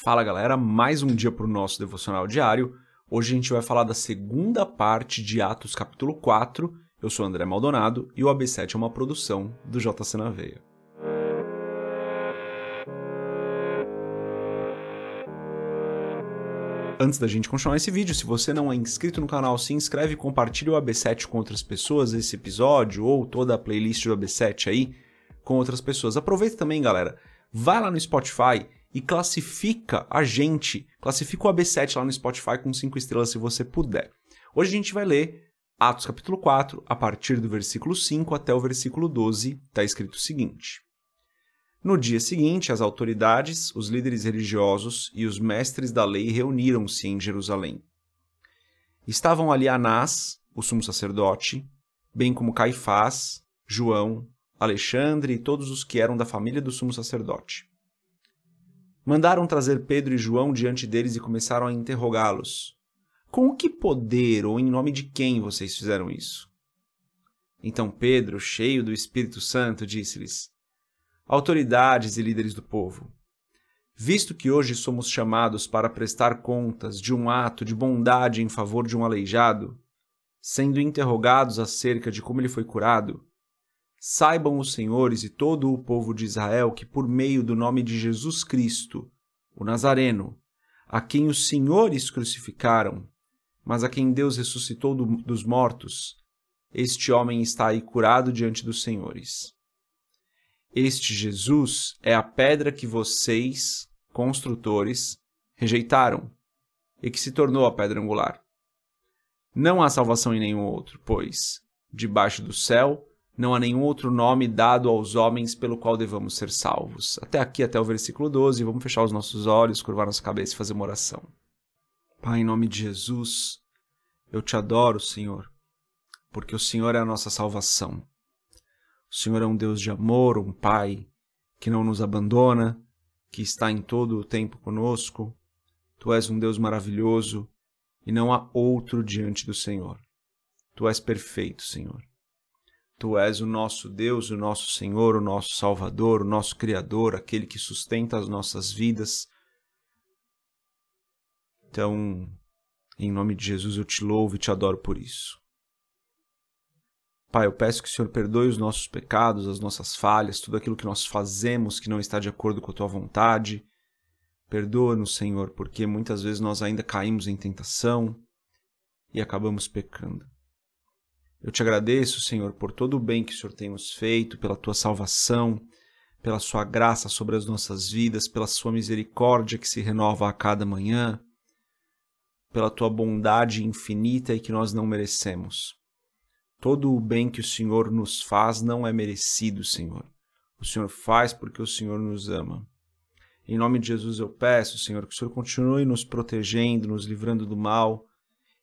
Fala galera, mais um dia para o nosso devocional diário. Hoje a gente vai falar da segunda parte de Atos capítulo 4. Eu sou André Maldonado e o AB7 é uma produção do JC na Veia. Antes da gente continuar esse vídeo, se você não é inscrito no canal, se inscreve e compartilha o AB7 com outras pessoas, esse episódio ou toda a playlist do AB7 aí com outras pessoas. Aproveita também, galera, vai lá no Spotify e classifica a gente, classifica o AB7 lá no Spotify com 5 estrelas se você puder. Hoje a gente vai ler Atos capítulo 4, a partir do versículo 5 até o versículo 12, está escrito o seguinte. No dia seguinte, as autoridades, os líderes religiosos e os mestres da lei reuniram-se em Jerusalém. Estavam ali Anás, o sumo sacerdote, bem como Caifás, João, Alexandre e todos os que eram da família do sumo sacerdote. Mandaram trazer Pedro e João diante deles e começaram a interrogá-los. Com que poder ou em nome de quem vocês fizeram isso? Então Pedro, cheio do Espírito Santo, disse-lhes: Autoridades e líderes do povo, visto que hoje somos chamados para prestar contas de um ato de bondade em favor de um aleijado, sendo interrogados acerca de como ele foi curado, Saibam os senhores e todo o povo de Israel que, por meio do nome de Jesus Cristo, o Nazareno, a quem os senhores crucificaram, mas a quem Deus ressuscitou do, dos mortos, este homem está aí curado diante dos senhores. Este Jesus é a pedra que vocês, construtores, rejeitaram e que se tornou a pedra angular. Não há salvação em nenhum outro, pois, debaixo do céu, não há nenhum outro nome dado aos homens pelo qual devamos ser salvos. Até aqui, até o versículo 12, vamos fechar os nossos olhos, curvar nossa cabeça e fazer uma oração. Pai, em nome de Jesus, eu te adoro, Senhor, porque o Senhor é a nossa salvação. O Senhor é um Deus de amor, um Pai que não nos abandona, que está em todo o tempo conosco. Tu és um Deus maravilhoso e não há outro diante do Senhor. Tu és perfeito, Senhor. Tu és o nosso Deus, o nosso Senhor, o nosso Salvador, o nosso Criador, aquele que sustenta as nossas vidas. Então, em nome de Jesus, eu te louvo e te adoro por isso. Pai, eu peço que o Senhor perdoe os nossos pecados, as nossas falhas, tudo aquilo que nós fazemos que não está de acordo com a tua vontade. Perdoa-nos, Senhor, porque muitas vezes nós ainda caímos em tentação e acabamos pecando. Eu te agradeço, Senhor, por todo o bem que o Senhor tem nos feito, pela tua salvação, pela sua graça sobre as nossas vidas, pela sua misericórdia que se renova a cada manhã, pela tua bondade infinita e que nós não merecemos. Todo o bem que o Senhor nos faz não é merecido, Senhor. O Senhor faz porque o Senhor nos ama. Em nome de Jesus eu peço, Senhor, que o Senhor continue nos protegendo, nos livrando do mal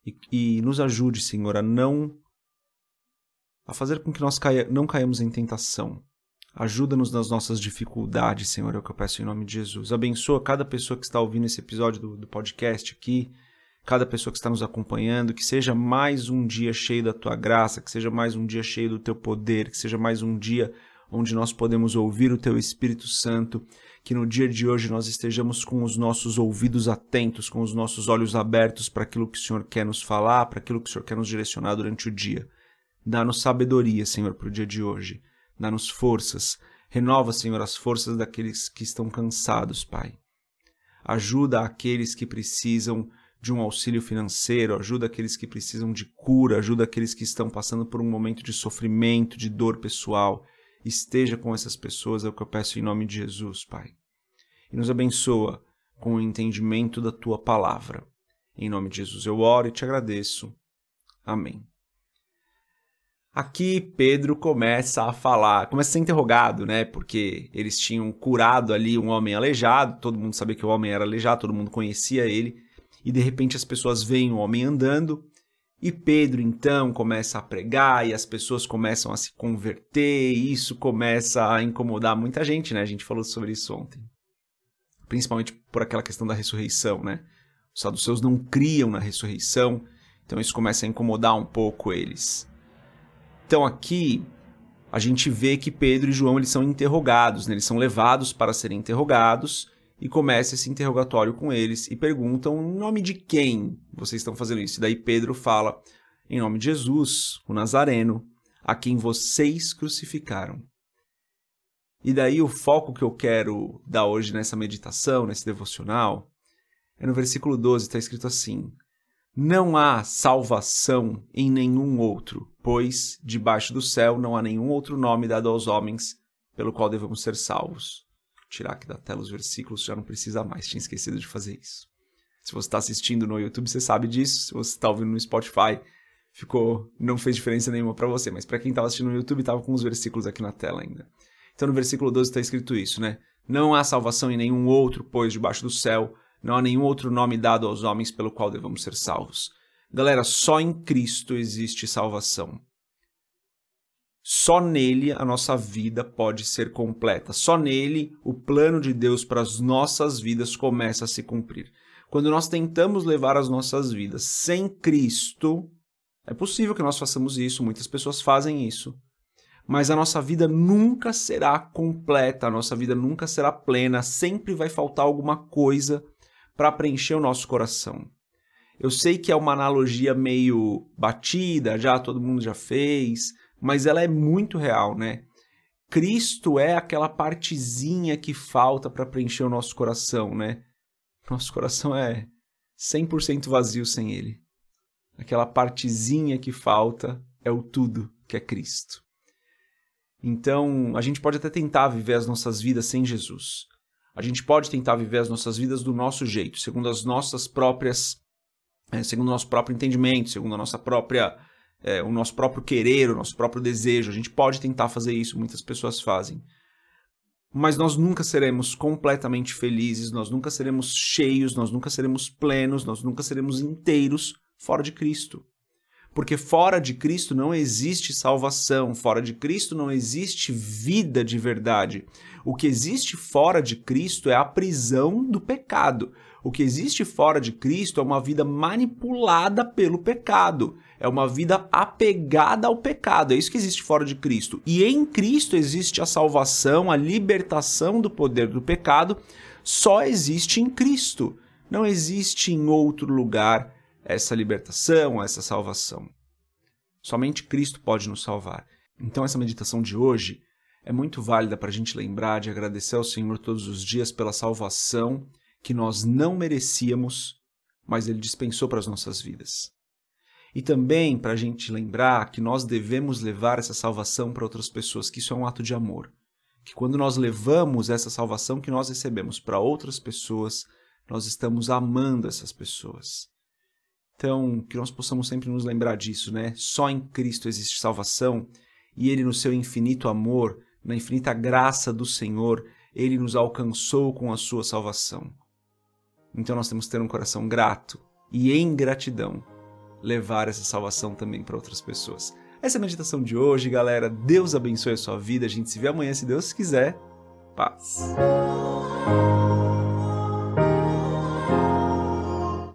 e, e nos ajude, Senhor, a não a fazer com que nós caia, não caímos em tentação. Ajuda-nos nas nossas dificuldades, Senhor, é o que eu peço em nome de Jesus. Abençoa cada pessoa que está ouvindo esse episódio do, do podcast aqui, cada pessoa que está nos acompanhando, que seja mais um dia cheio da tua graça, que seja mais um dia cheio do teu poder, que seja mais um dia onde nós podemos ouvir o teu Espírito Santo, que no dia de hoje nós estejamos com os nossos ouvidos atentos, com os nossos olhos abertos para aquilo que o Senhor quer nos falar, para aquilo que o Senhor quer nos direcionar durante o dia. Dá-nos sabedoria, Senhor, para o dia de hoje. Dá-nos forças. Renova, Senhor, as forças daqueles que estão cansados, Pai. Ajuda aqueles que precisam de um auxílio financeiro, ajuda aqueles que precisam de cura, ajuda aqueles que estão passando por um momento de sofrimento, de dor pessoal. Esteja com essas pessoas, é o que eu peço em nome de Jesus, Pai. E nos abençoa com o entendimento da tua palavra. Em nome de Jesus eu oro e te agradeço. Amém. Aqui Pedro começa a falar, começa a ser interrogado, né? Porque eles tinham curado ali um homem aleijado, todo mundo sabia que o homem era aleijado, todo mundo conhecia ele, e de repente as pessoas veem o homem andando, e Pedro então começa a pregar e as pessoas começam a se converter, e isso começa a incomodar muita gente, né? A gente falou sobre isso ontem. Principalmente por aquela questão da ressurreição, né? Os saduceus não criam na ressurreição, então isso começa a incomodar um pouco eles. Então aqui a gente vê que Pedro e João eles são interrogados, né? eles são levados para serem interrogados e começa esse interrogatório com eles e perguntam em nome de quem vocês estão fazendo isso. E daí Pedro fala em nome de Jesus, o Nazareno, a quem vocês crucificaram. E daí o foco que eu quero dar hoje nessa meditação, nesse devocional, é no versículo 12, está escrito assim: Não há salvação em nenhum outro, pois debaixo do céu não há nenhum outro nome dado aos homens pelo qual devemos ser salvos. Vou tirar aqui da tela os versículos, já não precisa mais, tinha esquecido de fazer isso. Se você está assistindo no YouTube, você sabe disso. Se você está ouvindo no Spotify, ficou, não fez diferença nenhuma para você. Mas para quem estava assistindo no YouTube, estava com os versículos aqui na tela ainda. Então no versículo 12 está escrito isso, né? Não há salvação em nenhum outro, pois debaixo do céu não há nenhum outro nome dado aos homens pelo qual devamos ser salvos. Galera, só em Cristo existe salvação. Só nele a nossa vida pode ser completa. Só nele o plano de Deus para as nossas vidas começa a se cumprir. Quando nós tentamos levar as nossas vidas sem Cristo, é possível que nós façamos isso, muitas pessoas fazem isso. Mas a nossa vida nunca será completa, a nossa vida nunca será plena, sempre vai faltar alguma coisa para preencher o nosso coração. Eu sei que é uma analogia meio batida, já todo mundo já fez, mas ela é muito real, né? Cristo é aquela partezinha que falta para preencher o nosso coração, né? Nosso coração é 100% vazio sem ele. Aquela partezinha que falta é o tudo, que é Cristo. Então, a gente pode até tentar viver as nossas vidas sem Jesus. A gente pode tentar viver as nossas vidas do nosso jeito, segundo as nossas próprias, é, segundo o nosso próprio entendimento, segundo a nossa própria é, o nosso próprio querer, o nosso próprio desejo. A gente pode tentar fazer isso, muitas pessoas fazem. Mas nós nunca seremos completamente felizes, nós nunca seremos cheios, nós nunca seremos plenos, nós nunca seremos inteiros fora de Cristo. Porque fora de Cristo não existe salvação, fora de Cristo não existe vida de verdade. O que existe fora de Cristo é a prisão do pecado. O que existe fora de Cristo é uma vida manipulada pelo pecado. É uma vida apegada ao pecado. É isso que existe fora de Cristo. E em Cristo existe a salvação, a libertação do poder do pecado. Só existe em Cristo. Não existe em outro lugar essa libertação, essa salvação. Somente Cristo pode nos salvar. Então, essa meditação de hoje é muito válida para a gente lembrar de agradecer ao Senhor todos os dias pela salvação que nós não merecíamos, mas Ele dispensou para as nossas vidas. E também para a gente lembrar que nós devemos levar essa salvação para outras pessoas, que isso é um ato de amor. Que quando nós levamos essa salvação que nós recebemos para outras pessoas, nós estamos amando essas pessoas. Então, que nós possamos sempre nos lembrar disso, né? Só em Cristo existe salvação e Ele, no seu infinito amor, na infinita graça do Senhor, Ele nos alcançou com a sua salvação. Então nós temos que ter um coração grato e, em gratidão, levar essa salvação também para outras pessoas. Essa é a meditação de hoje, galera. Deus abençoe a sua vida. A gente se vê amanhã, se Deus quiser. Paz.